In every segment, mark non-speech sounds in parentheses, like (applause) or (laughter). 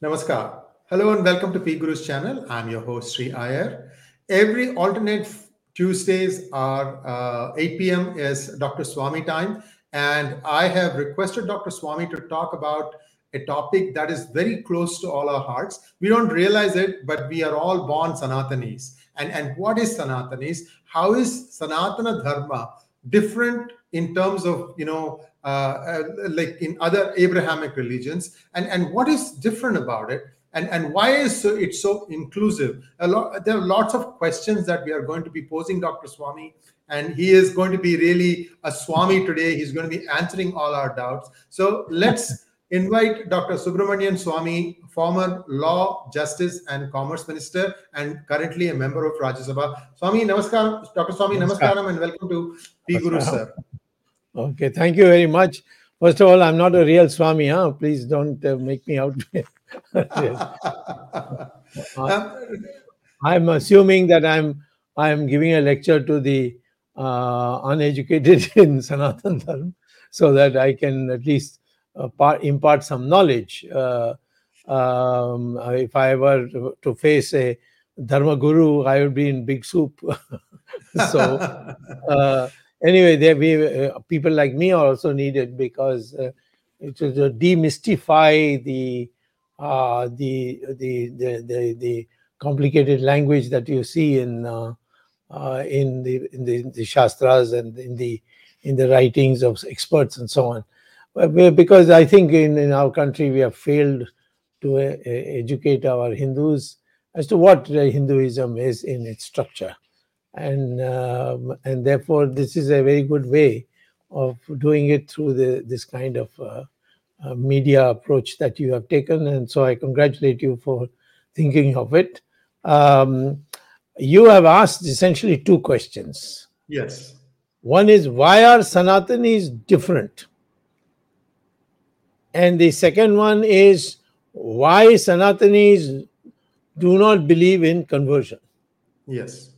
Namaskar. Hello and welcome to PGurus channel. I'm your host Sri Iyer. Every alternate Tuesdays are uh, 8 p.m. is Dr. Swamy time, and I have requested Dr. Swamy to talk about a topic that is very close to all our hearts. We don't realize it, but we are all born Sanatanis. And, and what is Sanatanis? How is Sanatana Dharma different in terms of, you know, Uh, uh, like in other Abrahamic religions? And, and what is different about it? And, and why is so, it so inclusive? A lot, there are lots of questions that we are going to be posing, Dr. Swamy, and he is going to be really a Swami today. He's going to be answering all our doubts. So let's (laughs) invite Dr. Subramanian Swamy, former Law, Justice, and Commerce Minister, and currently a member of Rajya Sabha. Swamy, namaskar, Dr. Swamy, namaskaram, and welcome to P Guru, sir. Okay, thank you very much. First of all, I'm not a real Swami, huh? Please don't uh, make me out. (laughs) uh, (laughs) I'm assuming that I'm I'm giving a lecture to the uh, uneducated (laughs) in Sanatan Dharma, so that I can at least uh, part, impart some knowledge. Uh, um, if I were to face a Dharma Guru, I would be in big soup. so, uh, anyway, there be uh, people like me are also needed because uh, to, to demystify the, uh, the, the, the the the complicated language that you see in in the in the, in the shastras and in the in the writings of experts and so on. Because I think in, in our country we have failed to uh, educate our Hindus as to what Hinduism is in its structure, and um, and therefore this is a very good way of doing it through the this kind of uh, uh, media approach that you have taken, and so I congratulate you for thinking of it. Um, you have asked essentially two questions. Yes. One is why are Sanatanis different? And the second one is why Sanatanis do not believe in conversion. Yes.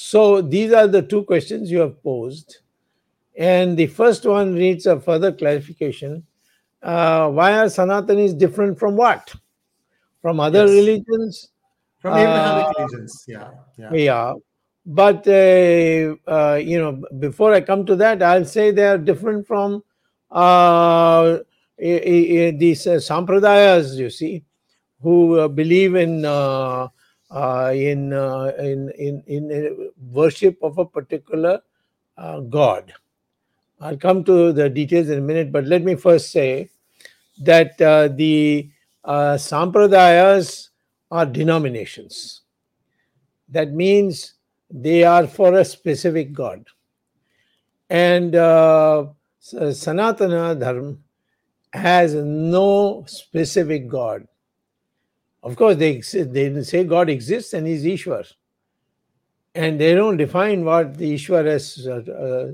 So these are the two questions you have posed. And the first one needs a further clarification. Uh, why are Sanatanis different from what? From other yes. religions? From Abrahamic uh, religions, yeah. Yeah. yeah. But, uh, uh, you know, before I come to that, I'll say they are different from uh, these uh, sampradayas, you see, who uh, believe in Uh, in, uh, in, in in worship of a particular uh, god. I'll come to the details in a minute, but let me first say that uh, the sampradayas are denominations. That means they are for a specific god. And Sanatana Dharma has no specific God. Of course, they they say God exists and He's Ishwar, and they don't define what the Ishwar is, uh,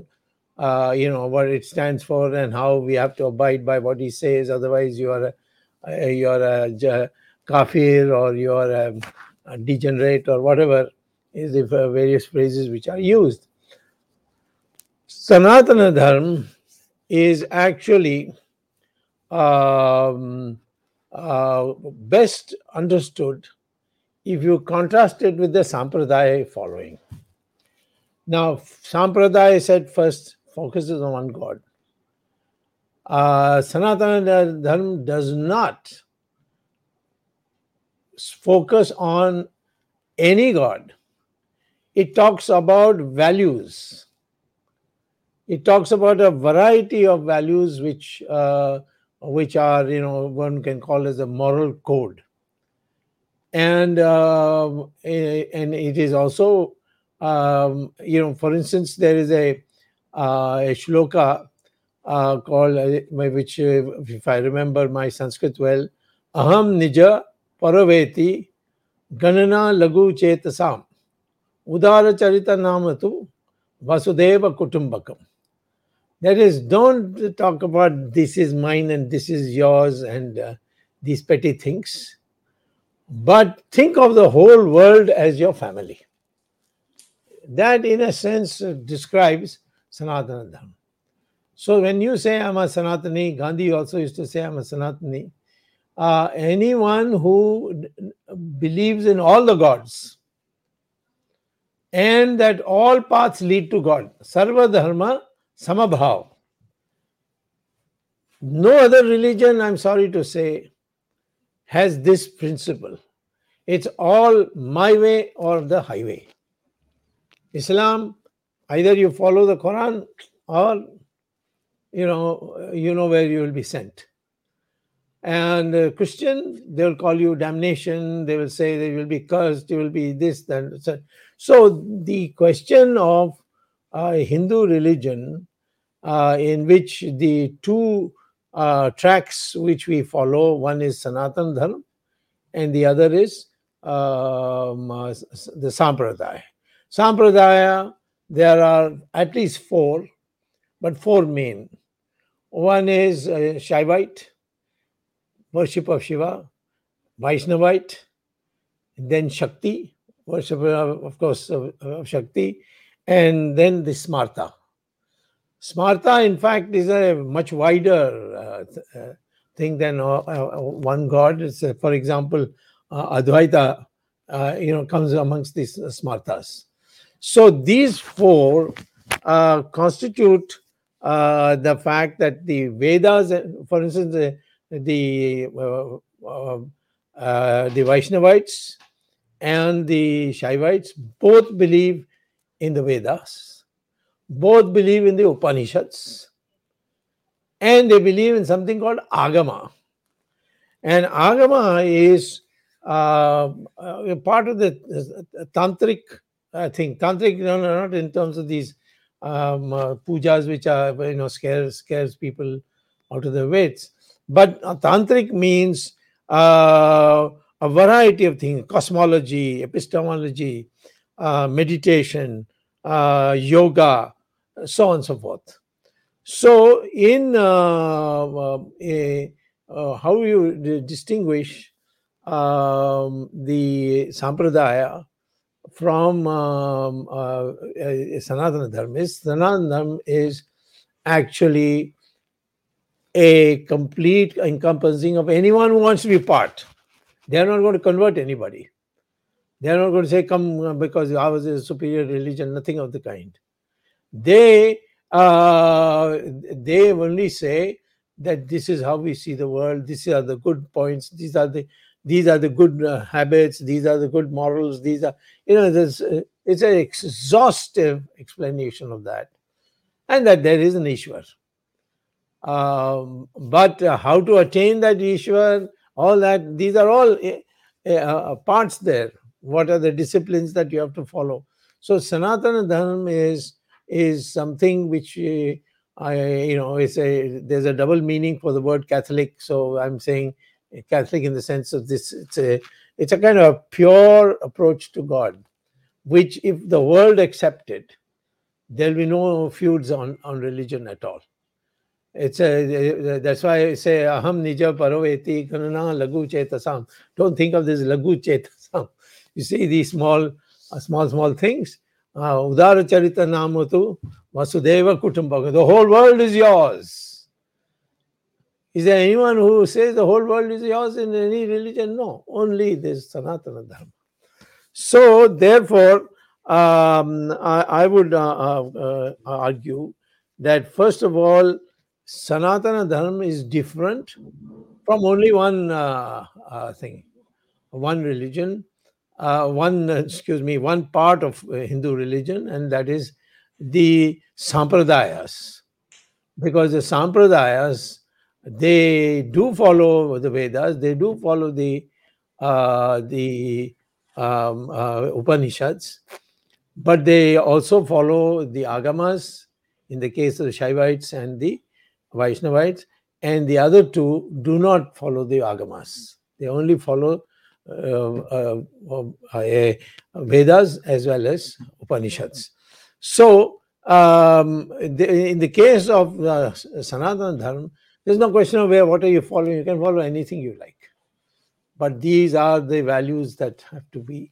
uh, you know, what it stands for and how we have to abide by what He says. Otherwise, you are a, you are a kafir or you are a, a degenerate or whatever is the various phrases which are used. Sanatana Dharma is actually um, uh, best understood if you contrast it with the Sampradaya following. Now, Sampradaya said first focuses on one God. Uh, Sanatana Dharma does not focus on any God. It talks about values it talks about a variety of values which uh, which are you know one can call as a moral code. And uh, and it is also um, you know for instance there is a uh, a shloka uh, called uh, which uh, if i remember my sanskrit well aham nija paraveti ganana lagu chetasam udara charita namatu vasudeva kutumbakam that is, don't talk about this is mine and this is yours and uh, these petty things, but think of the whole world as your family. That, in a sense, describes Sanatana Dharma. So when you say I'm a Sanatani, Gandhi also used to say I'm a Sanatani. uh, anyone who believes in all the gods and that all paths lead to God. Sarva Dharma Samabhav. No other religion, I'm sorry to say, has this principle. It's all my way or the highway. Islam, either you follow the Quran or you know you know where you will be sent. And uh, Christian, they will call you damnation. They will say they will be cursed. You will be this, that. So the question of Hindu religion, in which the two tracks which we follow, one is Sanatan Dharma, and the other is um, uh, the Sampradaya. Sampradaya, there are at least four, but four main. One is uh, Shaivite, worship of Shiva, Vaishnavite, then Shakti, worship of, of course of, of, Shakti, and then the Smarta. Smarta, in fact, is a much wider uh, uh, thing than uh, uh one God. It's, uh, for example, Advaita, you know, comes amongst these Smartas. So these four constitute the fact that the Vedas, for instance, the uh, the Vaishnavites and the Shaivites both believe in the Vedas, both believe in the Upanishads, and they believe in something called Agama. And Agama is uh, part of the tantric uh, thing. Tantric, no, no, not in terms of these um, uh, pujas which are you know scares scares people out of the Veds, but tantric means uh, a variety of things cosmology, epistemology, uh, meditation, uh, yoga, so on and so forth. So, in uh, uh, a, uh, how you distinguish um, the sampradaya from um, Sanatana Dharma is Sanatana Dharma is actually a complete encompassing of anyone who wants to be part. They are not going to convert anybody. They are not going to say, come uh, because ours is a superior religion, nothing of the kind. They uh, they only say that this is how we see the world, these are the good points, these are the these are the good uh, habits, these are the good morals, these are, you know, uh, it's an exhaustive explanation of that. And that there is an Ishwar. Um, but uh, how to attain that Ishwar, all that, these are all uh, uh, parts there. What are the disciplines that you have to follow? So Sanatana Dharma is is something which uh, I you know it's a there's a double meaning for the word Catholic. So I'm saying Catholic in the sense of this. It's a it's a kind of pure approach to God, which if the world accepted, there'll be no feuds on on religion at all. It's a that's why I say aham nija paroveti lagu chetasam. Don't think of this lagu chetasam. You see these small, uh, small, small things. Uh, Udara charita namatu vasudeva kutumbaka. The whole world is yours. Is there anyone who says the whole world is yours in any religion? No, only this Sanatana Dharma. So, therefore, um, I, I, would uh, uh, uh argue that first of all, Sanatana Dharma is different from only one uh, uh, thing, one religion, uh, one, excuse me, one part of uh, Hindu religion, and that is the Sampradayas. Because the Sampradayas, they do follow the Vedas, they do follow the uh, the um, uh, Upanishads, but they also follow the Agamas in the case of the Shaivites and the Vaishnavites, and the other two do not follow the Agamas. They only follow uh, uh, uh, Vedas as well as Upanishads. So, um, the, in the case of uh, Sanatana Dharma, there's no question of where what are you following. You can follow anything you like, but these are the values that have to be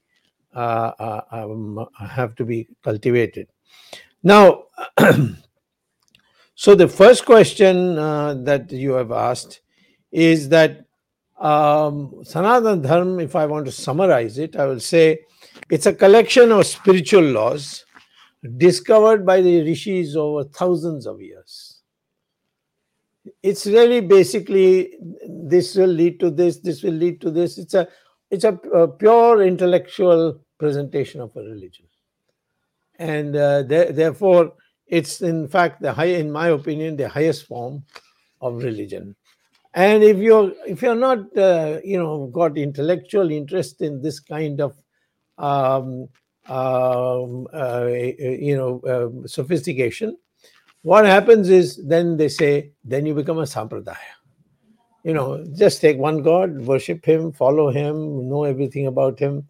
uh, uh, um, have to be cultivated. Now. (clears throat) So the first question uh, that you have asked is that um, Dharma, if I want to summarize it, I will say it's a collection of spiritual laws discovered by the rishis over thousands of years. It's really basically this will lead to this, this will lead to this. It's a it's a, a pure intellectual presentation of a religion, and uh, therefore it's in fact the high, in my opinion, the highest form of religion. And if you're if you're not uh, you know got intellectual interest in this kind of um, um, uh, you know, uh, sophistication, what happens is then they say, then you become a sampradaya. You know, just take one God, worship him, follow him, know everything about him,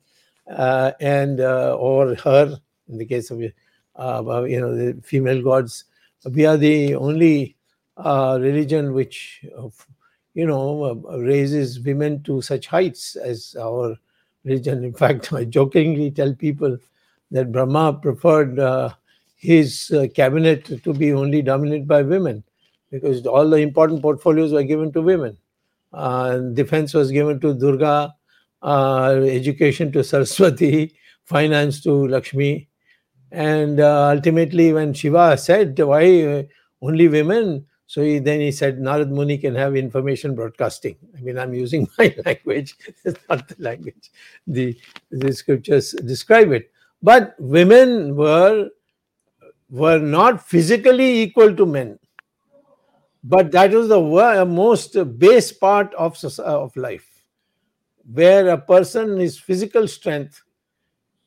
uh, and uh, or her. In the case of uh, you know the female gods, we are the only religion which you know raises women to such heights as our religion. In fact, I jokingly tell people that Brahma preferred uh, his uh, cabinet to be only dominated by women because all the important portfolios were given to women. Uh, defense was given to Durga, uh, education to Saraswati, (laughs) finance to Lakshmi. And uh, ultimately, when Shiva said, Why uh, only women? So he, then he said, Narad Muni can have information broadcasting. I mean, I'm using (laughs) my language, it's not the language. The, the scriptures describe it. But women were, were not physically equal to men. But that was the most base part of, of life, where a person's physical strength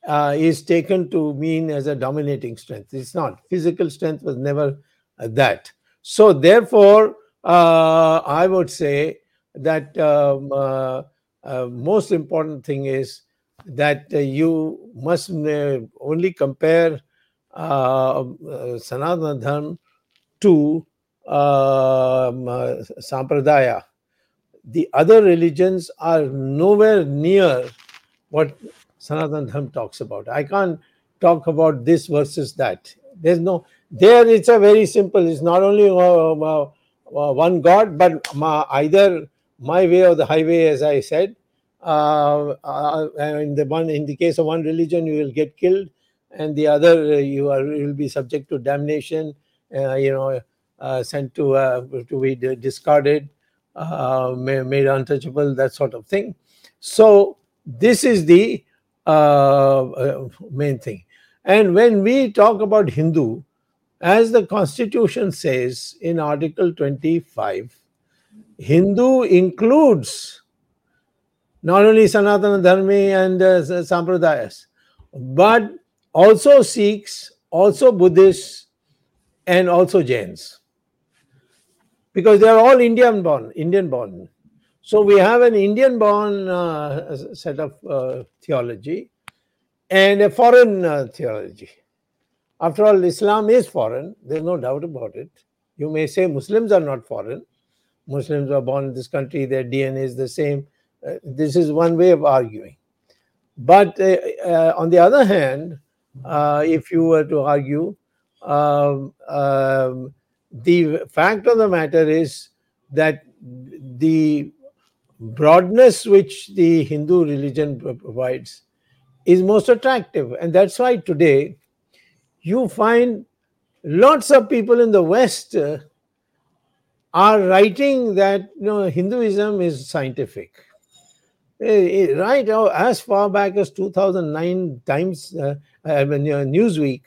uh, is taken to mean as a dominating strength. It's not. Physical strength was never uh, that. So, therefore, uh, I would say that um, uh, uh, most important thing is that uh, you must only compare uh, Sanatana Dharma to um, Sampradaya. The other religions are nowhere near what Sanatana Dharma talks about. I can't talk about this versus that. There's no there it's a very simple it's not only uh, uh, uh, one god but either my way or the highway as i said uh, uh, in the one in the case of one religion you will get killed and the other uh, you are you will be subject to damnation you know sent to to be discarded made untouchable that sort of thing. So this is the main thing. And when we talk about hindu as the constitution says in Article 25, Hindu includes not only Sanatana Dharma and uh, Sampradayas, but also Sikhs, also Buddhists, and also Jains. Because they are all Indian born, Indian born. So we have an Indian born uh, set of uh, theology and a foreign uh, theology. After all, Islam is foreign, there's no doubt about it. You may say Muslims are not foreign. Muslims were born in this country, their DNA is the same. Uh, this is one way of arguing. But uh, uh, on the other hand, uh, if you were to argue, um, um, the fact of the matter is that the broadness which the Hindu religion provides is most attractive. And that's why today you find lots of people in the West uh, are writing that you know Hinduism is scientific. Uh, right oh, as far back as 2009 Times, uh, I mean, uh, Newsweek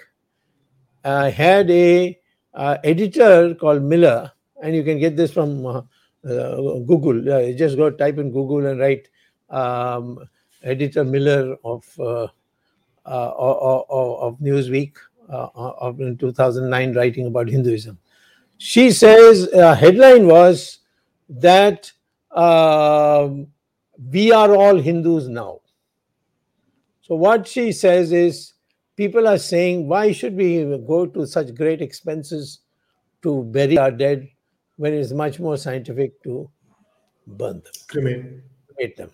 uh, had a uh, editor called Miller, and you can get this from uh, Google. just go type in Google and write um, editor Miller of of, of Newsweek uh, in 2009 writing about Hinduism. She says uh, headline was that um, we are all Hindus now. So what she says is people are saying why should we go to such great expenses to bury our dead when it's much more scientific to burn them, cremate, cremate them.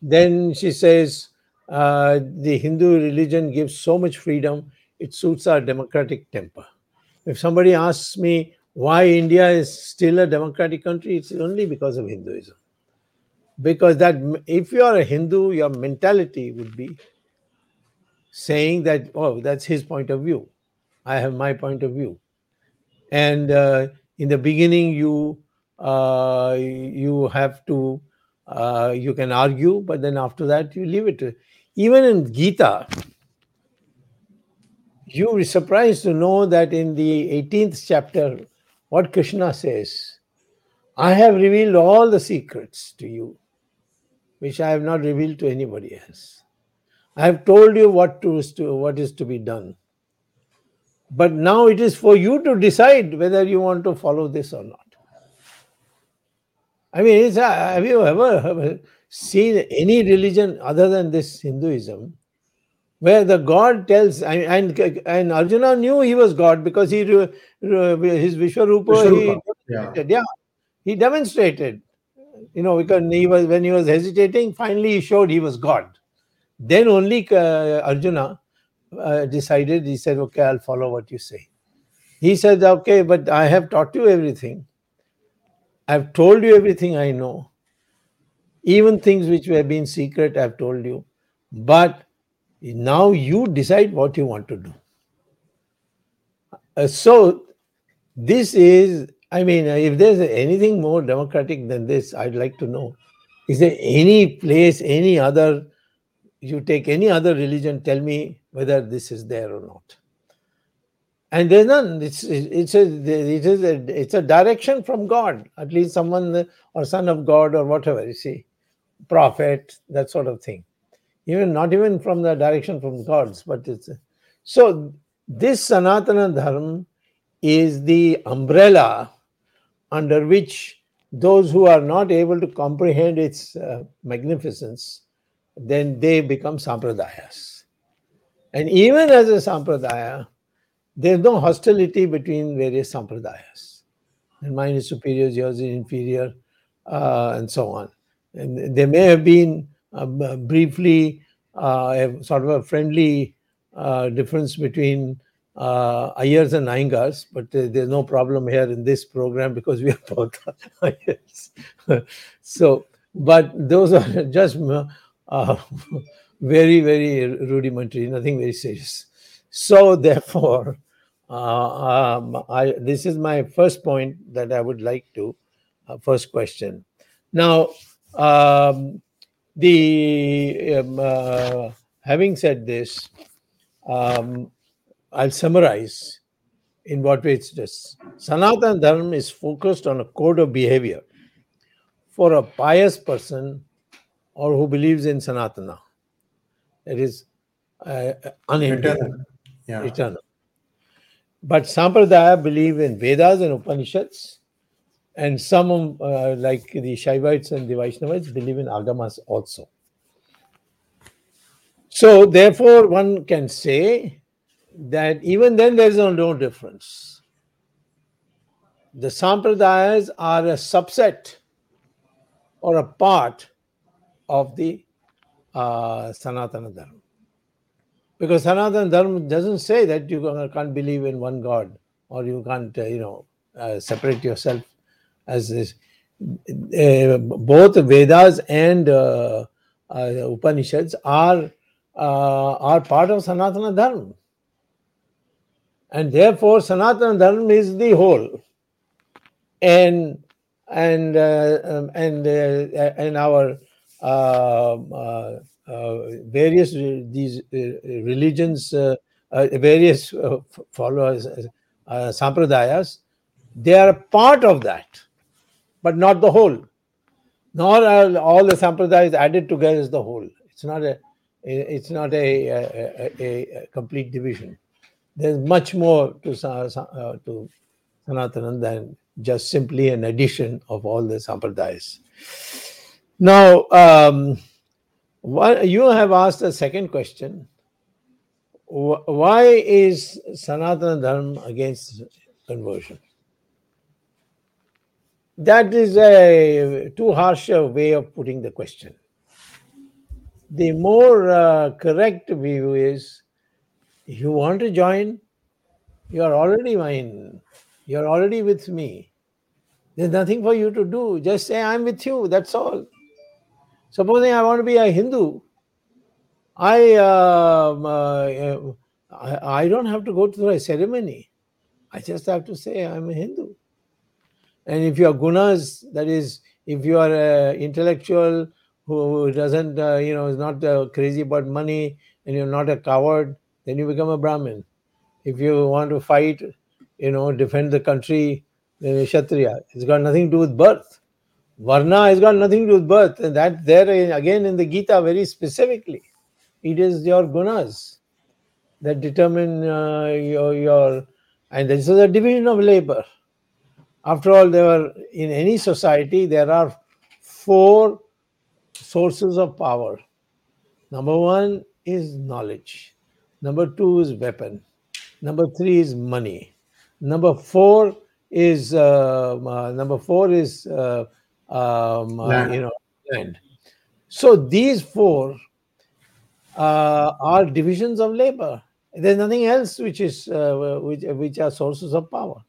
Then she says uh, the Hindu religion gives so much freedom it suits our democratic temper. If somebody asks me why India is still a democratic country, it's only because of Hinduism. because that if you are a Hindu, your mentality would be saying that, oh, that's his point of view. I have my point of view. And uh, in the beginning, you uh, you have to uh, you can argue, but then after that you leave it. Even in Gita, you will be surprised to know that in the 18th chapter, what Krishna says, I have revealed all the secrets to you, which I have not revealed to anybody else. I have told you what to, what is to be done. But now it is for you to decide whether you want to follow this or not. I mean, have you ever seen any religion other than this Hinduism where the God tells, and, and Arjuna knew he was God because he his Vishwarupa, Vishwarupa. He, yeah. yeah, he demonstrated. You know, because he was when he was hesitating, finally he showed he was God. Then only uh, Arjuna uh, decided, he said, Okay, I'll follow what you say. He said, Okay, but I have taught you everything. I've told you everything I know. Even things which have been secret, I've told you. But now you decide what you want to do. Uh, so, this is, I mean, if there's anything more democratic than this, I'd like to know. Is there any place, any other you take any other religion, tell me whether this is there or not. And there's none. It's it's a it is a it's a direction from God. At least someone or son of God or whatever you see, prophet that sort of thing. Even not even from the direction from gods, but it's so. This Sanatana Dharma is the umbrella under which those who are not able to comprehend its uh, magnificence then they become sampradayas. And even as a sampradaya, there's no hostility between various sampradayas. And mine is superior, yours is inferior, uh, and so on. And there may have been briefly uh, a sort of a friendly uh, difference between uh, Iyers and Iyengars, but there's no problem here in this program because we are (laughs) both Iyers. (laughs) so, but those are (laughs) just uh, very, very rudimentary, nothing very serious. So, therefore, uh, um, I, this is my first point that I would like to, uh, first question. Now, um, the um, uh, having said this, um, I'll summarize in what way it's just. Sanatana Dharma is focused on a code of behavior for a pious person or who believes in Sanatana. It is uh, unending, eternal. Yeah. eternal. But Sampradaya believe in Vedas and Upanishads, and some, uh, like the Shaivites and the Vaishnavites, believe in Agamas also. So, therefore, one can say that even then there is no, difference. The Sampradayas are a subset or a part of the uh, Sanatana Dharma. Because Sanatana Dharma doesn't say that you can't believe in one God or you can't, uh, you know, uh, separate yourself as this. Uh, both Vedas and uh, uh, Upanishads are are part of Sanatana Dharma. And therefore, Sanatana Dharma is the whole. And and um, and and our um, uh, uh, various these uh, religions, various followers, sampradayas, they are part of that, but not the whole. Nor are all the sampradayas added together as the whole. It's not a it's not a, a, a, a complete division. There's much more to uh, to Sanatana than just simply an addition of all the sampradayas. Now, um, you have asked a second question. Why is Sanatana Dharma against conversion? That is a too harsh a way of putting the question. The more uh, correct view is you want to join, you are already mine, you are already with me. There's nothing for you to do. Just say, I'm with you, that's all. Supposing I want to be a Hindu, I, um, uh, I, I don't have to go through a ceremony. I just have to say I'm a Hindu. And if you are gunas, that is, if you are an intellectual who doesn't, uh, you know, is not uh, crazy about money and you're not a coward, then you become a Brahmin. If you want to fight, you know, defend the country, then you're Kshatriya. It's got nothing to do with birth. Varna has got nothing to do with birth. And that there again in the Gita very specifically. It is your gunas that determine uh, your, your, and this is a division of labor. After all, there are in any society there are four sources of power. Number one is knowledge. Number two is weapon. Number three is money. Number four is uh, uh, number four is uh, um, uh, you know land. So these four uh, are divisions of labor. There's nothing else which is uh, which which are sources of power.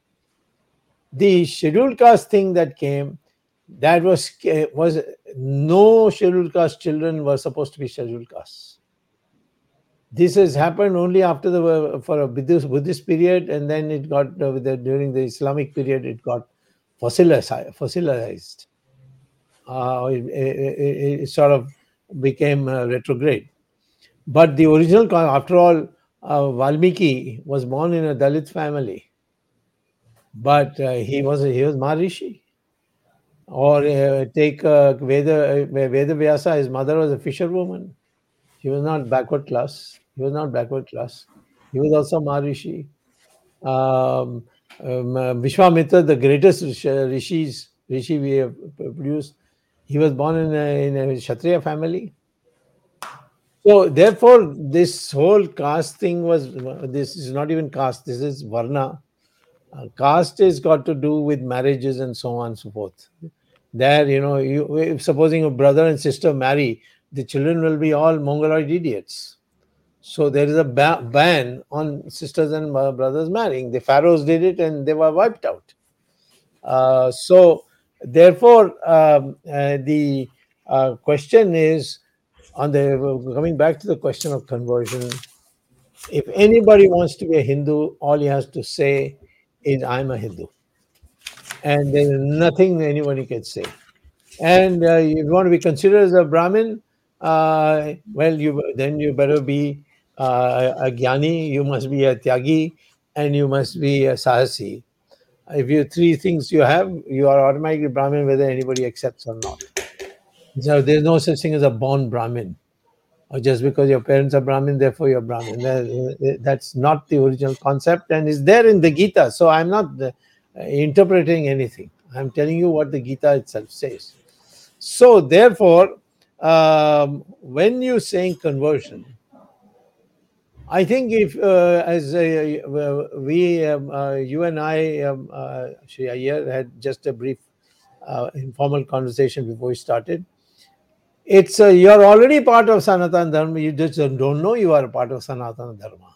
The scheduled caste thing that came, that was was no scheduled caste children were supposed to be scheduled castes. This has happened only after the for a Buddhist, Buddhist period, and then it got uh, the, during the Islamic period it got fossilized. fossilized. Uh, it, it, it, sort of became uh, retrograde. But the original, after all, uh, Valmiki was born in a Dalit family, but uh, he was he was Maharishi. Or uh, take uh, Veda Veda Vyasa, his mother was a fisherwoman. He was not backward class. He was not backward class. He was also Maharishi. Um, um, uh, Vishwamitra, the greatest rishis, rishi we have produced, he was born in a, in a Kshatriya family. So therefore, this whole caste thing was this is not even caste. This is varna. Uh, caste has got to do with marriages and so on and so forth. There, you know, you if supposing a brother and sister marry, the children will be all mongoloid idiots. So there is a ba- ban on sisters and brothers marrying. The pharaohs did it, and they were wiped out. Uh, so therefore, um, uh, the uh, question is on the coming back to the question of conversion, if anybody wants to be a Hindu, all he has to say is, I'm a Hindu. And there's nothing anybody can say. And uh, you want to be considered as a Brahmin, uh, well, you then you better be uh, a Jnani, you must be a Tyagi, and you must be a Sahasi. If you three things you have, you are automatically Brahmin whether anybody accepts or not. So there's no such thing as a born Brahmin. Or just because your parents are Brahmin, therefore you're Brahmin. That, that's not the original concept and it's there in the Gita. So I'm not uh, interpreting anything. I'm telling you what the Gita itself says. So therefore, um, when you're saying conversion, I think if, uh, as uh, we, um, uh, you and I, um, uh, Shri Iyer, had just a brief uh, informal conversation before we started, it's you're already part of Sanatana Dharma. You just don't know you are part of Sanatana Dharma.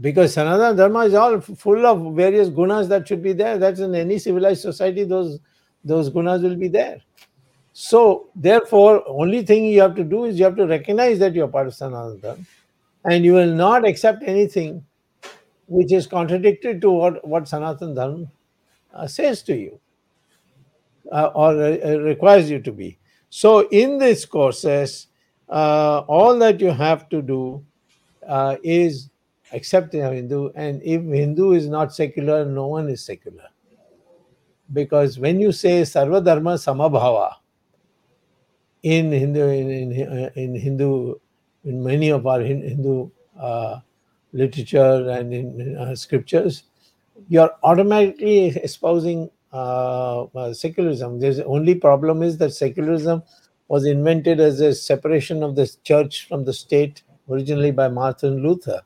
Because Sanatana Dharma is all full of various gunas that should be there. That's in any civilized society, those those gunas will be there. So, therefore, only thing you have to do is you have to recognize that you're part of Sanatana Dharma, and you will not accept anything which is contradictory to what, what Sanatana Dharma uh, says to you uh, or uh, requires you to be. So in these courses, uh, all that you have to do uh, is accept Hindu, and if Hindu is not secular, no one is secular. Because when you say Sarva Dharma Samabhava in Hindu, in, in, in Hindu, in many of our Hindu uh, literature and in uh, scriptures, you're automatically espousing secularism. The only problem is that secularism was invented as a separation of the church from the state originally by Martin Luther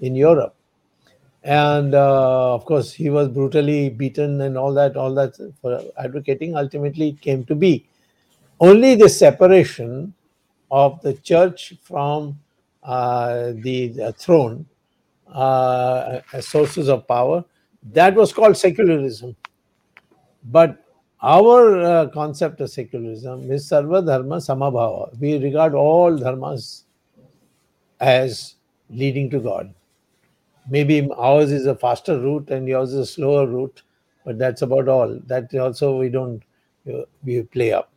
in Europe. And uh, of course, he was brutally beaten and all that, all that for advocating. Ultimately, it came to be. Only the separation of the church from uh, the, the, throne uh, as sources of power that was called secularism but our uh, concept of secularism is sarva dharma samabhava. We regard all dharmas as leading to God. Maybe ours is a faster route and yours is a slower route, but that's about all. That also we don't uh, we play up.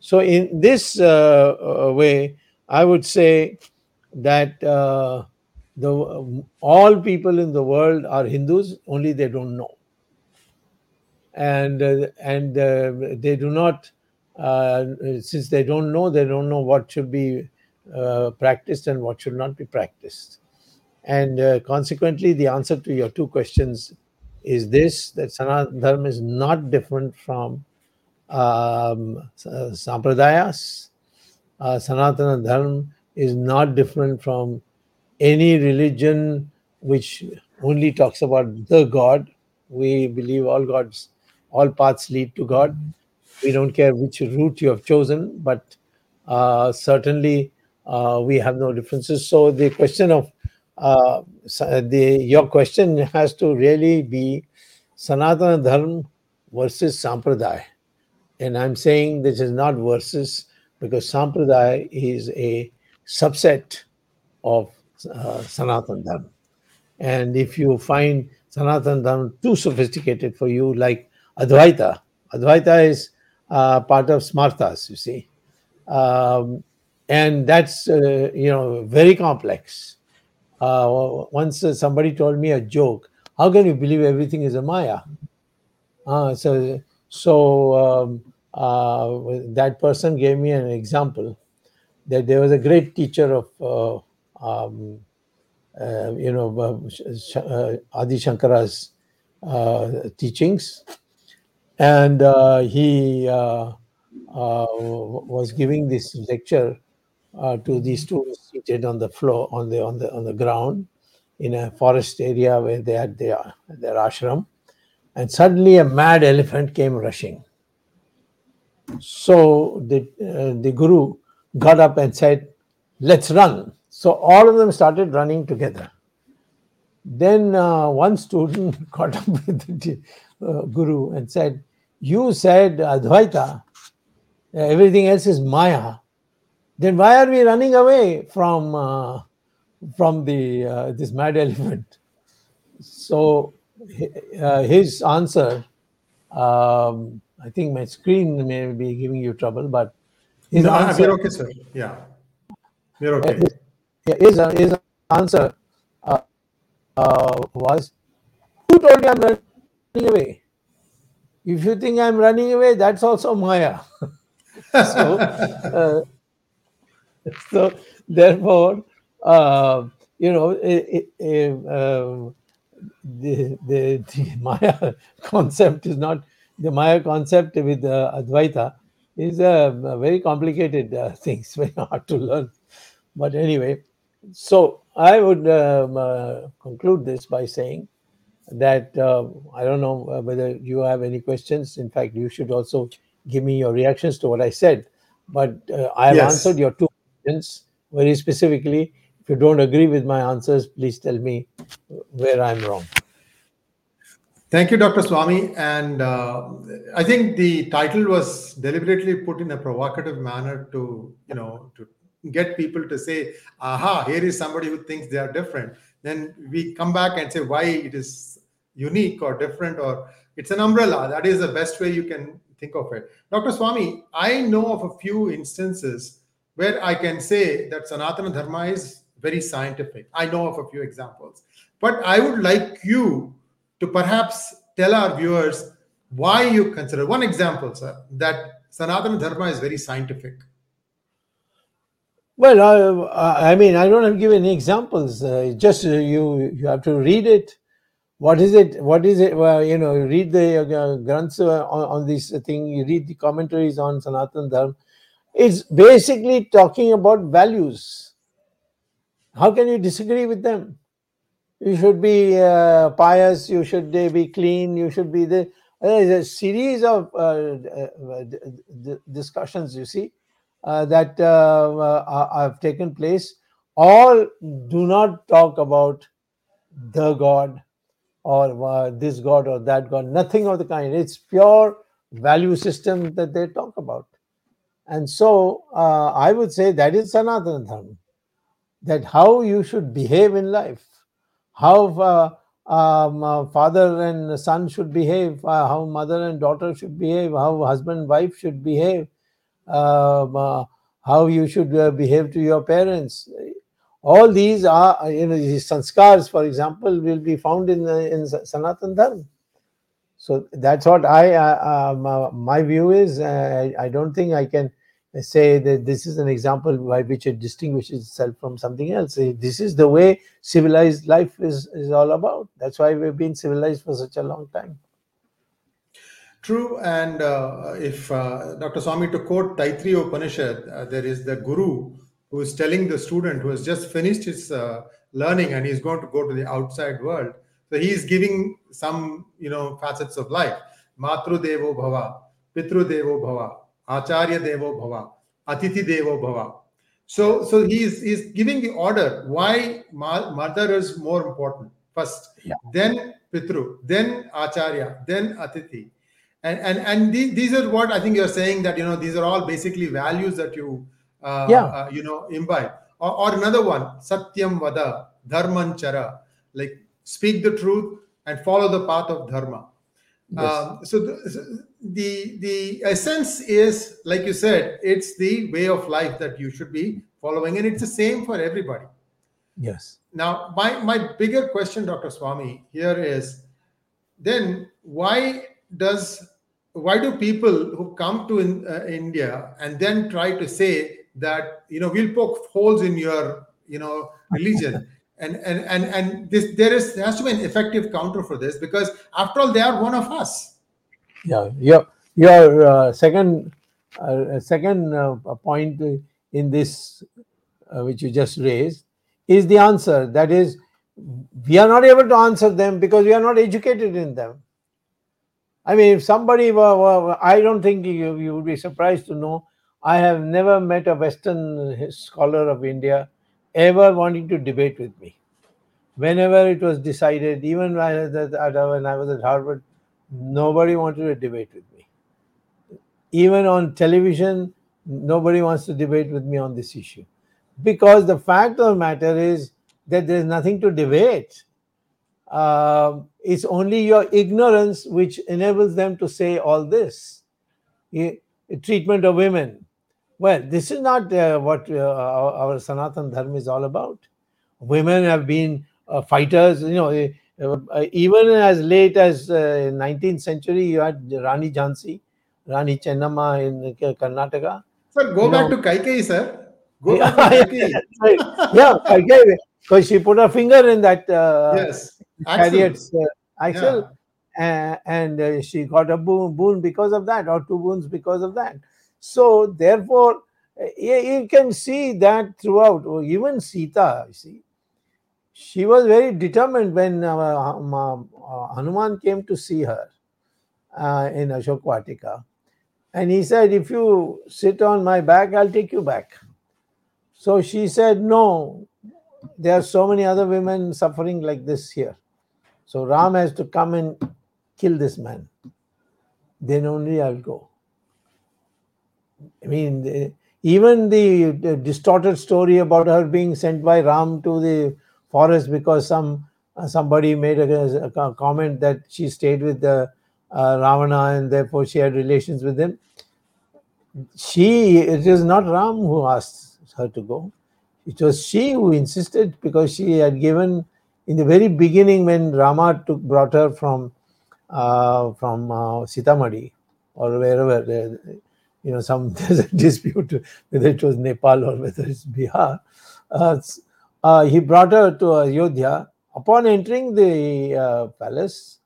So in this uh, uh way, I would say that uh, the all people in the world are Hindus, only they don't know and uh, and uh, they do not uh, since they don't know they don't know what should be practiced and what should not be practiced. And consequently the answer to your two questions is this that sanatana dharma is not different from um, sampradayas. Uh, sanatana dharma is not different from any religion which only talks about the god. We believe all gods all paths lead to God. We don't care which route you have chosen, but uh, certainly uh, we have no differences. So the question of uh, the your question has to really be Sanatana Dharma versus Sampradaya. And I'm saying this is not versus because Sampradaya is a subset of uh, Sanatana Dharma. And if you find Sanatana Dharma too sophisticated for you, like Advaita. Advaita is uh, part of Smartas, you see. Um, and that's, uh, you know, very complex. Uh, once uh, somebody told me a joke, how can you believe everything is a Maya? Uh, so so um, uh, that person gave me an example that there was a great teacher of, um, you know, Adi Shankara's teachings and uh, he uh, uh, was giving this lecture uh, to the students seated on the floor on the on the on the ground in a forest area where they had their their ashram. And suddenly a mad elephant came rushing. So the uh, the guru got up and said let's run. So all of them started running together. Then uh, one student caught up with the guru and said you said Advaita, everything else is Maya, then why are we running away from uh, from the uh, this mad (laughs) elephant? So uh, his answer, um, I think my screen may be giving you trouble, but his no, answer, we're okay, sir. Yeah, we're okay. His, his answer uh, uh, was, "Who told you I'm running away?" If you think I'm running away, that's also Maya. (laughs) so, uh, so therefore, uh, you know, it, it, um, the, the, the (laughs) Maya concept is not the Maya concept with uh, Advaita is a, a very complicated uh, (laughs) thing. It's very hard to learn. But anyway, so I would um, uh, conclude this by saying that uh, I don't know uh, whether you have any questions. In fact, you should also give me your reactions to what I said. But uh, I have yes. answered your two questions very specifically. If you don't agree with my answers, please tell me where I'm wrong. Thank you, Dr. Swamy. And uh, I think the title was deliberately put in a provocative manner to, you know, to get people to say, aha, here is somebody who thinks they are different. Then we come back and say why it is unique or different or it's an umbrella. That is the best way you can think of it. Dr. Swamy, I know of a few instances where I can say that Sanatana Dharma is very scientific. I know of a few examples. But I would like you to perhaps tell our viewers why you consider one example, sir, that Sanatana Dharma is very scientific. Well, I, I mean, I don't have to give any examples. Uh, just uh, you, you have to read it. What is it what is it well you know you read the uh, granths uh, on, on, this thing. You read the commentaries on sanatan dharma. It's basically talking about values. How can you disagree with them? You should be uh, pious. You should be clean. You should be the there's a series of uh, uh discussions you see. uh, that have taken place. All do not talk about the god or uh, this god or that god. Nothing of the kind. It's pure value system that they talk about. And so uh, I would say that is Sanatana Dharma, that how you should behave in life, how uh, um, uh, father and son should behave, uh, how mother and daughter should behave, how husband and wife should behave, um, uh, how you should uh, behave to your parents. All these are, you know, these sanskars, for example, will be found in in Sanatan Dharma. So that's what I, uh, um, my view is. I don't think I can say that this is an example by which it distinguishes itself from something else. This is the way civilized life is, is all about. That's why we've been civilized for such a long time. True, and uh, if uh, Dr. Swamy to quote Taittiriya Upanishad, uh, there is the guru who is telling the student who has just finished his uh, learning and he's going to go to the outside world. So he is giving some, you know, facets of life. Matru Devo Bhava, Pitru Devo Bhava, Acharya Devo Bhava, Atithi Devo Bhava. So, so he's, he's giving the order why mother is more important first, yeah. then Pitru, then Acharya, then Atithi. And, and, and these, these are what I think you're saying that, you know, these are all basically values that you, uh, yeah. Uh, you know, imbibe. Or, or another one, Satyam Vada, Dharmanchara, like speak the truth and follow the path of Dharma. Yes. Um, so the, the the essence is like you said it's the way of life that you should be following and it's the same for everybody yes now my my bigger question dr swamy here is then why does why do people who come to in, uh, india and then try to say that you know we'll poke holes in your you know religion (laughs) and and and and this there is there has to be an effective counter for this because after all they are one of us yeah, your your uh, second uh, second uh, point in this, uh, which you just raised, is the answer. That is, we are not able to answer them because we are not educated in them. I mean, if somebody were, I don't think you, you would be surprised to know. I have never met a Western scholar of India ever wanting to debate with me. Whenever it was decided, even when I was at Harvard, nobody wanted to debate with me. Even on television, nobody wants to debate with me on this issue. Because the fact of the matter is that there's nothing to debate. Uh, it's only your ignorance which enables them to say all this. treatment of women. Well, this is not uh, what uh, our, our Sanatan Dharma is all about. Women have been uh, fighters, you know, uh, even as late as uh, 19th century, you had Rani Jhansi, Rani Chennamma in Karnataka. Sir, go you back know, to Kaikeyi, sir. Go yeah, back to Kaikeyi. (laughs) yeah, Kaikeyi, because she put her finger in that uh, yes, chariot's uh, axle, yeah. and, uh, she got a boon, boon because of that, or two boons because of that. So, therefore, you can see that throughout. Even Sita, you see, she was very determined when uh, um, uh, Hanuman came to see her uh, in Ashok Vatika. And he said, If you sit on my back, I'll take you back. So she said, No, there are so many other women suffering like this here. So Ram has to come and kill this man. Then only I'll go. I mean, even the, distorted story about her being sent by Ram to the forest because some uh, somebody made a, a, comment that she stayed with the uh, Ravana and therefore she had relations with him. She, it is not Ram who asked her to go. It was she who insisted because she had given in the very beginning when Rama took brought her from uh, from uh, Sitamarhi or wherever uh, you know some (laughs) there's a dispute whether it was Nepal or whether it's Bihar. Uh, uh, he brought her to Ayodhya. Upon entering the uh, palace,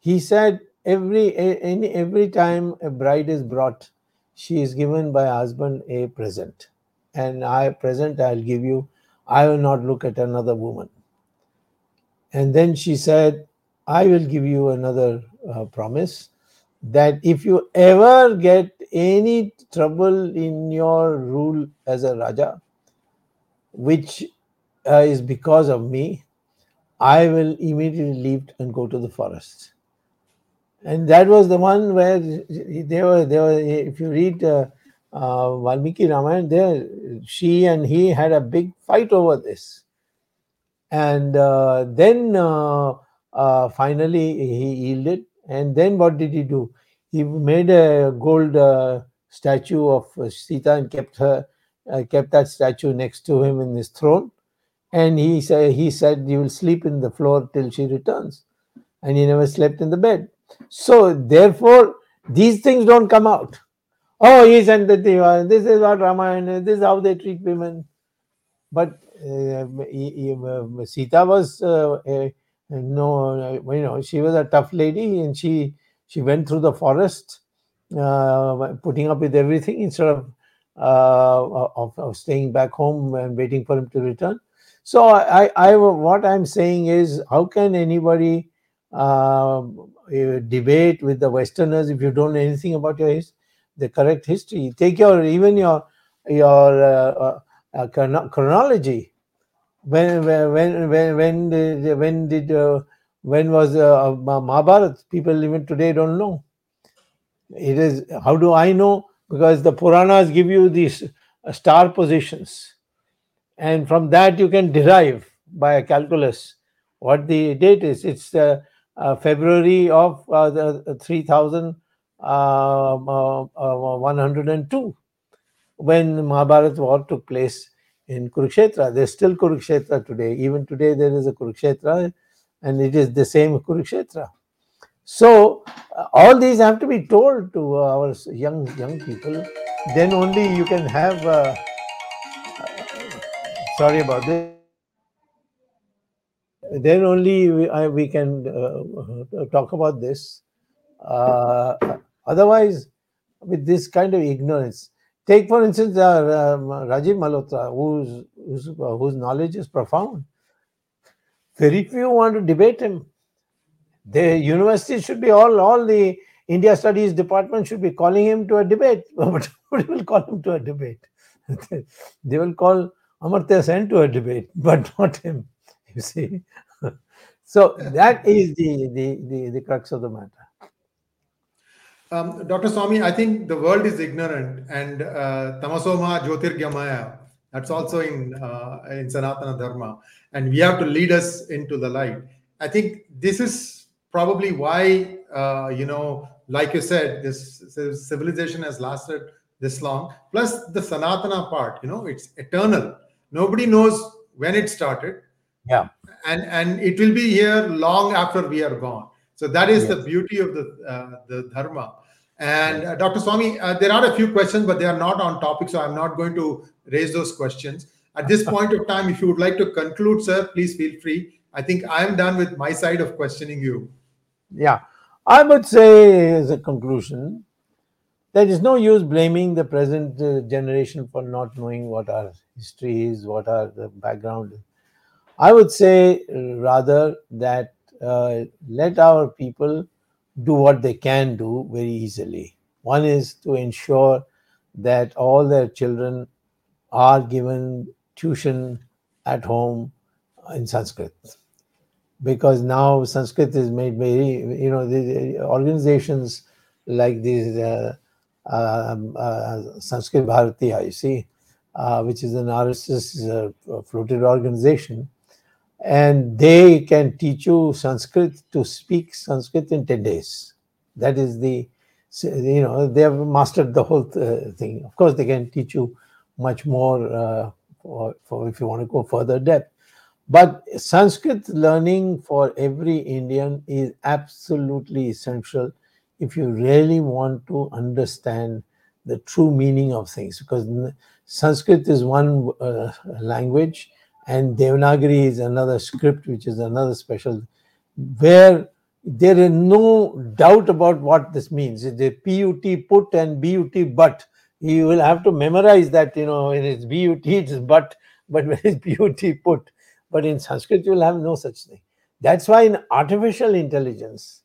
he said, every, any, every time a bride is brought, she is given by husband a present. And I present I'll give you. I will not look at another woman. And then she said, I will give you another uh, promise that if you ever get any trouble in your rule as a Raja, which uh, is because of me, I will immediately leave and go to the forest. and that was the one where they were they were if you read uh, uh, Valmiki Ramayana there she and he had a big fight over this and uh, then uh, uh, finally he yielded. And then what did he do? He made a gold uh, statue of Sita and kept her kept that statue next to him in his throne. And he said he said you will sleep in the floor till she returns. And he never slept in the bed. So therefore, these things don't come out. Oh, he sent the this is what Ramayana, this is how they treat women. But uh, uh, Sita was uh, no, you know, she was a tough lady, and she she went through the forest, uh, putting up with everything instead of, uh, of, of staying back home and waiting for him to return. So I, I, what I'm saying is, how can anybody uh, debate with the Westerners if you don't know anything about your the correct history. Take your even your your uh, uh, uh chronology. When when when when did when did uh, when was uh, Mahabharat? People even today don't know. It is how do I know? Because the Puranas give you these star positions, and from that you can derive by a calculus what the date is. It's the uh, February of uh, the 3102 when Mahabharat war took place in Kurukshetra. There's still Kurukshetra today. Even today there is a Kurukshetra and it is the same Kurukshetra. So uh, all these have to be told to our young young people. Then only you can have. Uh, sorry about this then only we, I, we can uh, talk about this. Uh, otherwise, with this kind of ignorance, take for instance uh, um, Rajiv Malhotra, whose, whose, whose knowledge is profound. Very few want to debate him. The university should be all, all the India Studies department should be calling him to a debate. (laughs) But nobody will call him to a debate. (laughs) they will call Amartya Sen to a debate, (laughs) but not him. You see, so that is the, the, the, the crux of the matter. Um, Dr. Swamy, I think the world is ignorant, and uh, tamasoma jyotirgamaya. That's also in uh, in Sanatana Dharma, and we have to lead us into the light. I think this is probably why uh, you know, like you said, this, this civilization has lasted this long. Plus the Sanatana part, you know, it's eternal. Nobody knows when it started yeah and and it will be here long after we are gone so that is yes. the beauty of the uh, the dharma. And uh, dr swamy uh, there are a few questions but they are not on topic so i'm not going to raise those questions. At this (laughs) point of time if you would like to conclude sir please feel free. I think i am done with my side of questioning you. Yeah. I would say as a conclusion there is no use blaming the present uh, generation for not knowing what our history is what our background. Is I would say rather that uh, let our people do what they can do very easily. One is to ensure that all their children are given tuition at home in Sanskrit. Because now Sanskrit is made very, you know, the organizations like these uh, um, uh, Sanskrit Bharatiya, you see, uh, which is an RSS uh, floated organization, and they can teach you Sanskrit to speak Sanskrit in 10 days. That is the, you know, they have mastered the whole th- thing. Of course, they can teach you much more uh, for, for if you want to go further depth. But Sanskrit learning for every Indian is absolutely essential if you really want to understand the true meaning of things because Sanskrit is one uh, language and Devanagari is another script, which is another special, where there is no doubt about what this means. The PUT put and BUT but. You will have to memorize that, you know, when it's BUT, it's but, but when it's BUT put. But in Sanskrit, you will have no such thing. That's why in artificial intelligence,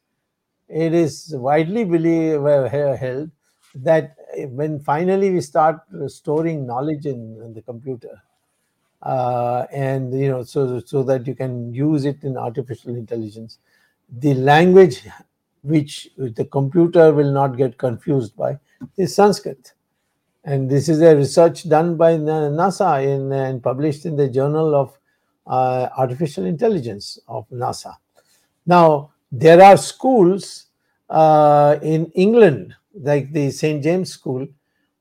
it is widely believed, uh, held that when finally we start storing knowledge in, in the computer, uh, and you know so so that you can use it in artificial intelligence the language which the computer will not get confused by, is Sanskrit. And this is a research done by NASA in, and published in the Journal of uh, Artificial Intelligence of NASA. Now, there are schools uh, in England, like the St. James School,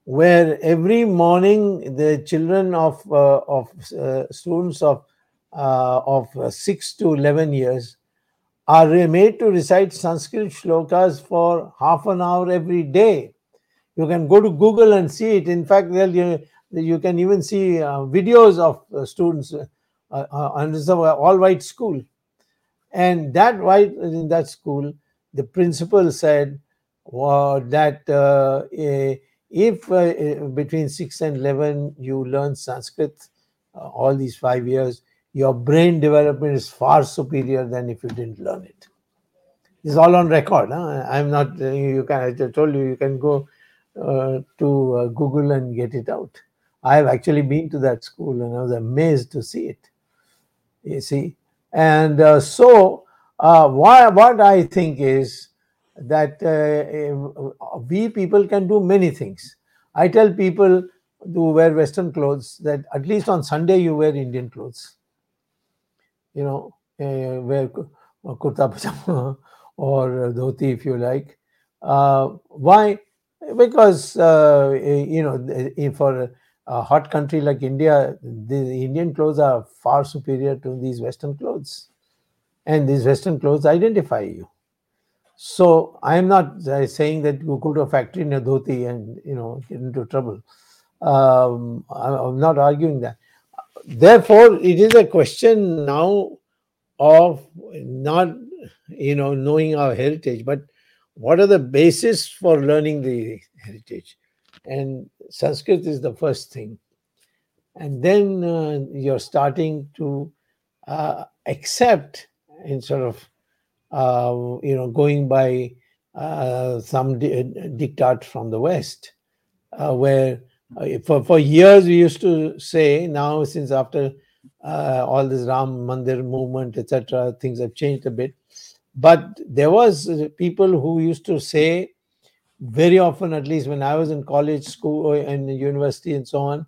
where every morning the children of, uh, of uh, students of, uh, of 6 to 11 years are made to recite Sanskrit shlokas for half an hour every day you can go to Google and see it. In fact, you, you can even see uh, videos of uh, students, uh, uh, and it's an all white school. And that white in that school, the principal said that uh, if uh, between 6 and 11 you learn Sanskrit all these five years, your brain development is far superior than if you didn't learn it. It's all on record. Huh? I'm not, you can, I told you, you can go uh, to uh, Google and get it out. I have actually been to that school and I was amazed to see it. You see, and uh, so uh, what I think is that uh, we people can do many things. I tell people who wear Western clothes that at least on Sunday you wear Indian clothes. You know, uh, wear kurta (laughs) pajama or dhoti if you like. why? because uh, you know for a hot country like india the indian clothes are far superior to these western clothes and these western clothes identify you so i am not uh, saying that you go to a factory in a dhoti and you know get into trouble. Um, i'm not arguing that. Therefore it is a question now of not you know knowing our heritage but what are the basis for learning the heritage? And sanskrit is the first thing. And then uh, you're starting to uh, accept sort of uh, you know going by uh, some di- diktat from the west uh, where uh, for, for years we used to say now since after all this ram mandir movement etc things have changed a bit. But there was uh, people who used to say very often at least when i was in college school and university and so on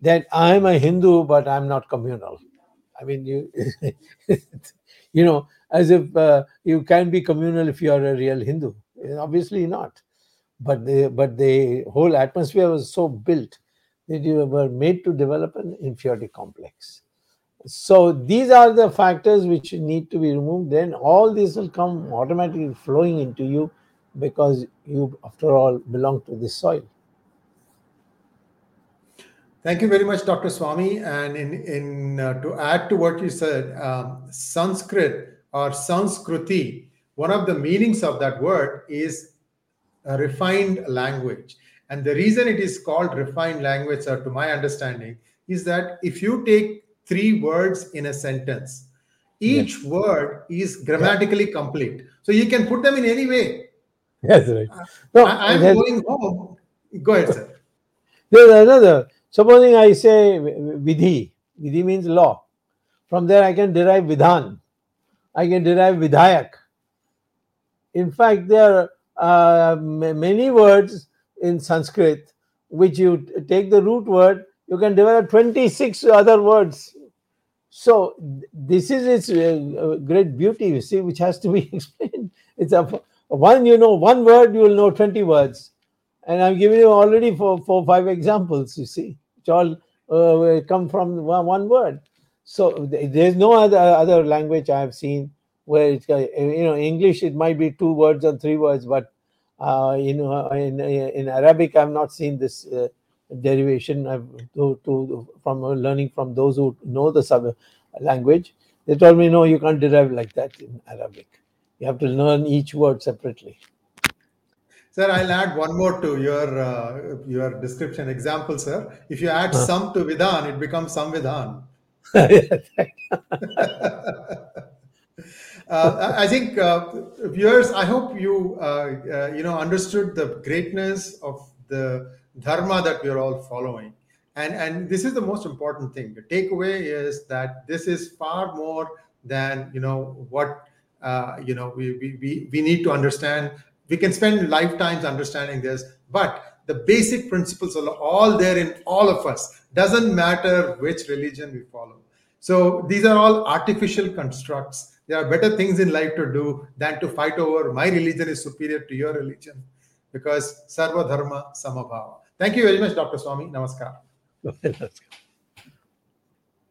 that i'm a hindu but i'm not communal. I mean you (laughs) you know as if uh, you can be communal if you are a real hindu obviously not but the but the whole atmosphere was so built that you were made to develop an inferiority complex so these are the factors which need to be removed. Then all this will come automatically flowing into you because you, after all, belong to this soil. Thank you very much, Dr. Swamy. And in, in uh, to add to what you said, um, Sanskrit or Sanskriti, one of the meanings of that word is a refined language. And the reason it is called refined language, sir, to my understanding, is that if you take three words in a sentence. Each yes. word is grammatically yeah. complete. So you can put them in any way. Yes, right. Uh, no, I, am going home. Go ahead, sir. There's another. Supposing I say vidhi. Vidhi means law. From there I can derive vidhan. I can derive vidhayak. In fact, there are uh, many words in Sanskrit which you take the root word you can develop 26 other words. So this is its uh, great beauty, you see, which has to be (laughs) explained. It's a one, you know, one word, you will know 20 words. And I'm giving you already four, four five examples, you see, which all uh, come from one, one word. So there's no other other language I have seen where it's uh, you know English it might be two words or three words, but uh, you know in in Arabic I've not seen this uh, derivation to, to from learning from those who know the sub language. They told me, no, you can't derive like that in Arabic. You have to learn each word separately. Sir, I'll add one more to your uh, your description example, sir. If you add huh. some to Vidhan, it becomes Samvidhan. (laughs) uh, I think uh, viewers, I hope you uh, uh, you know understood the greatness of the dharma that we are all following. And, and this is the most important thing. The takeaway is that this is far more than you know what uh, you know, we, we, we, we need to understand. We can spend lifetimes understanding this, but the basic principles are all there in all of us. Doesn't matter which religion we follow. So these are all artificial constructs. There are better things in life to do than to fight over my religion is superior to your religion because sarva dharma samabhava. Thank you very much, Dr. Swamy. Namaskar. (laughs)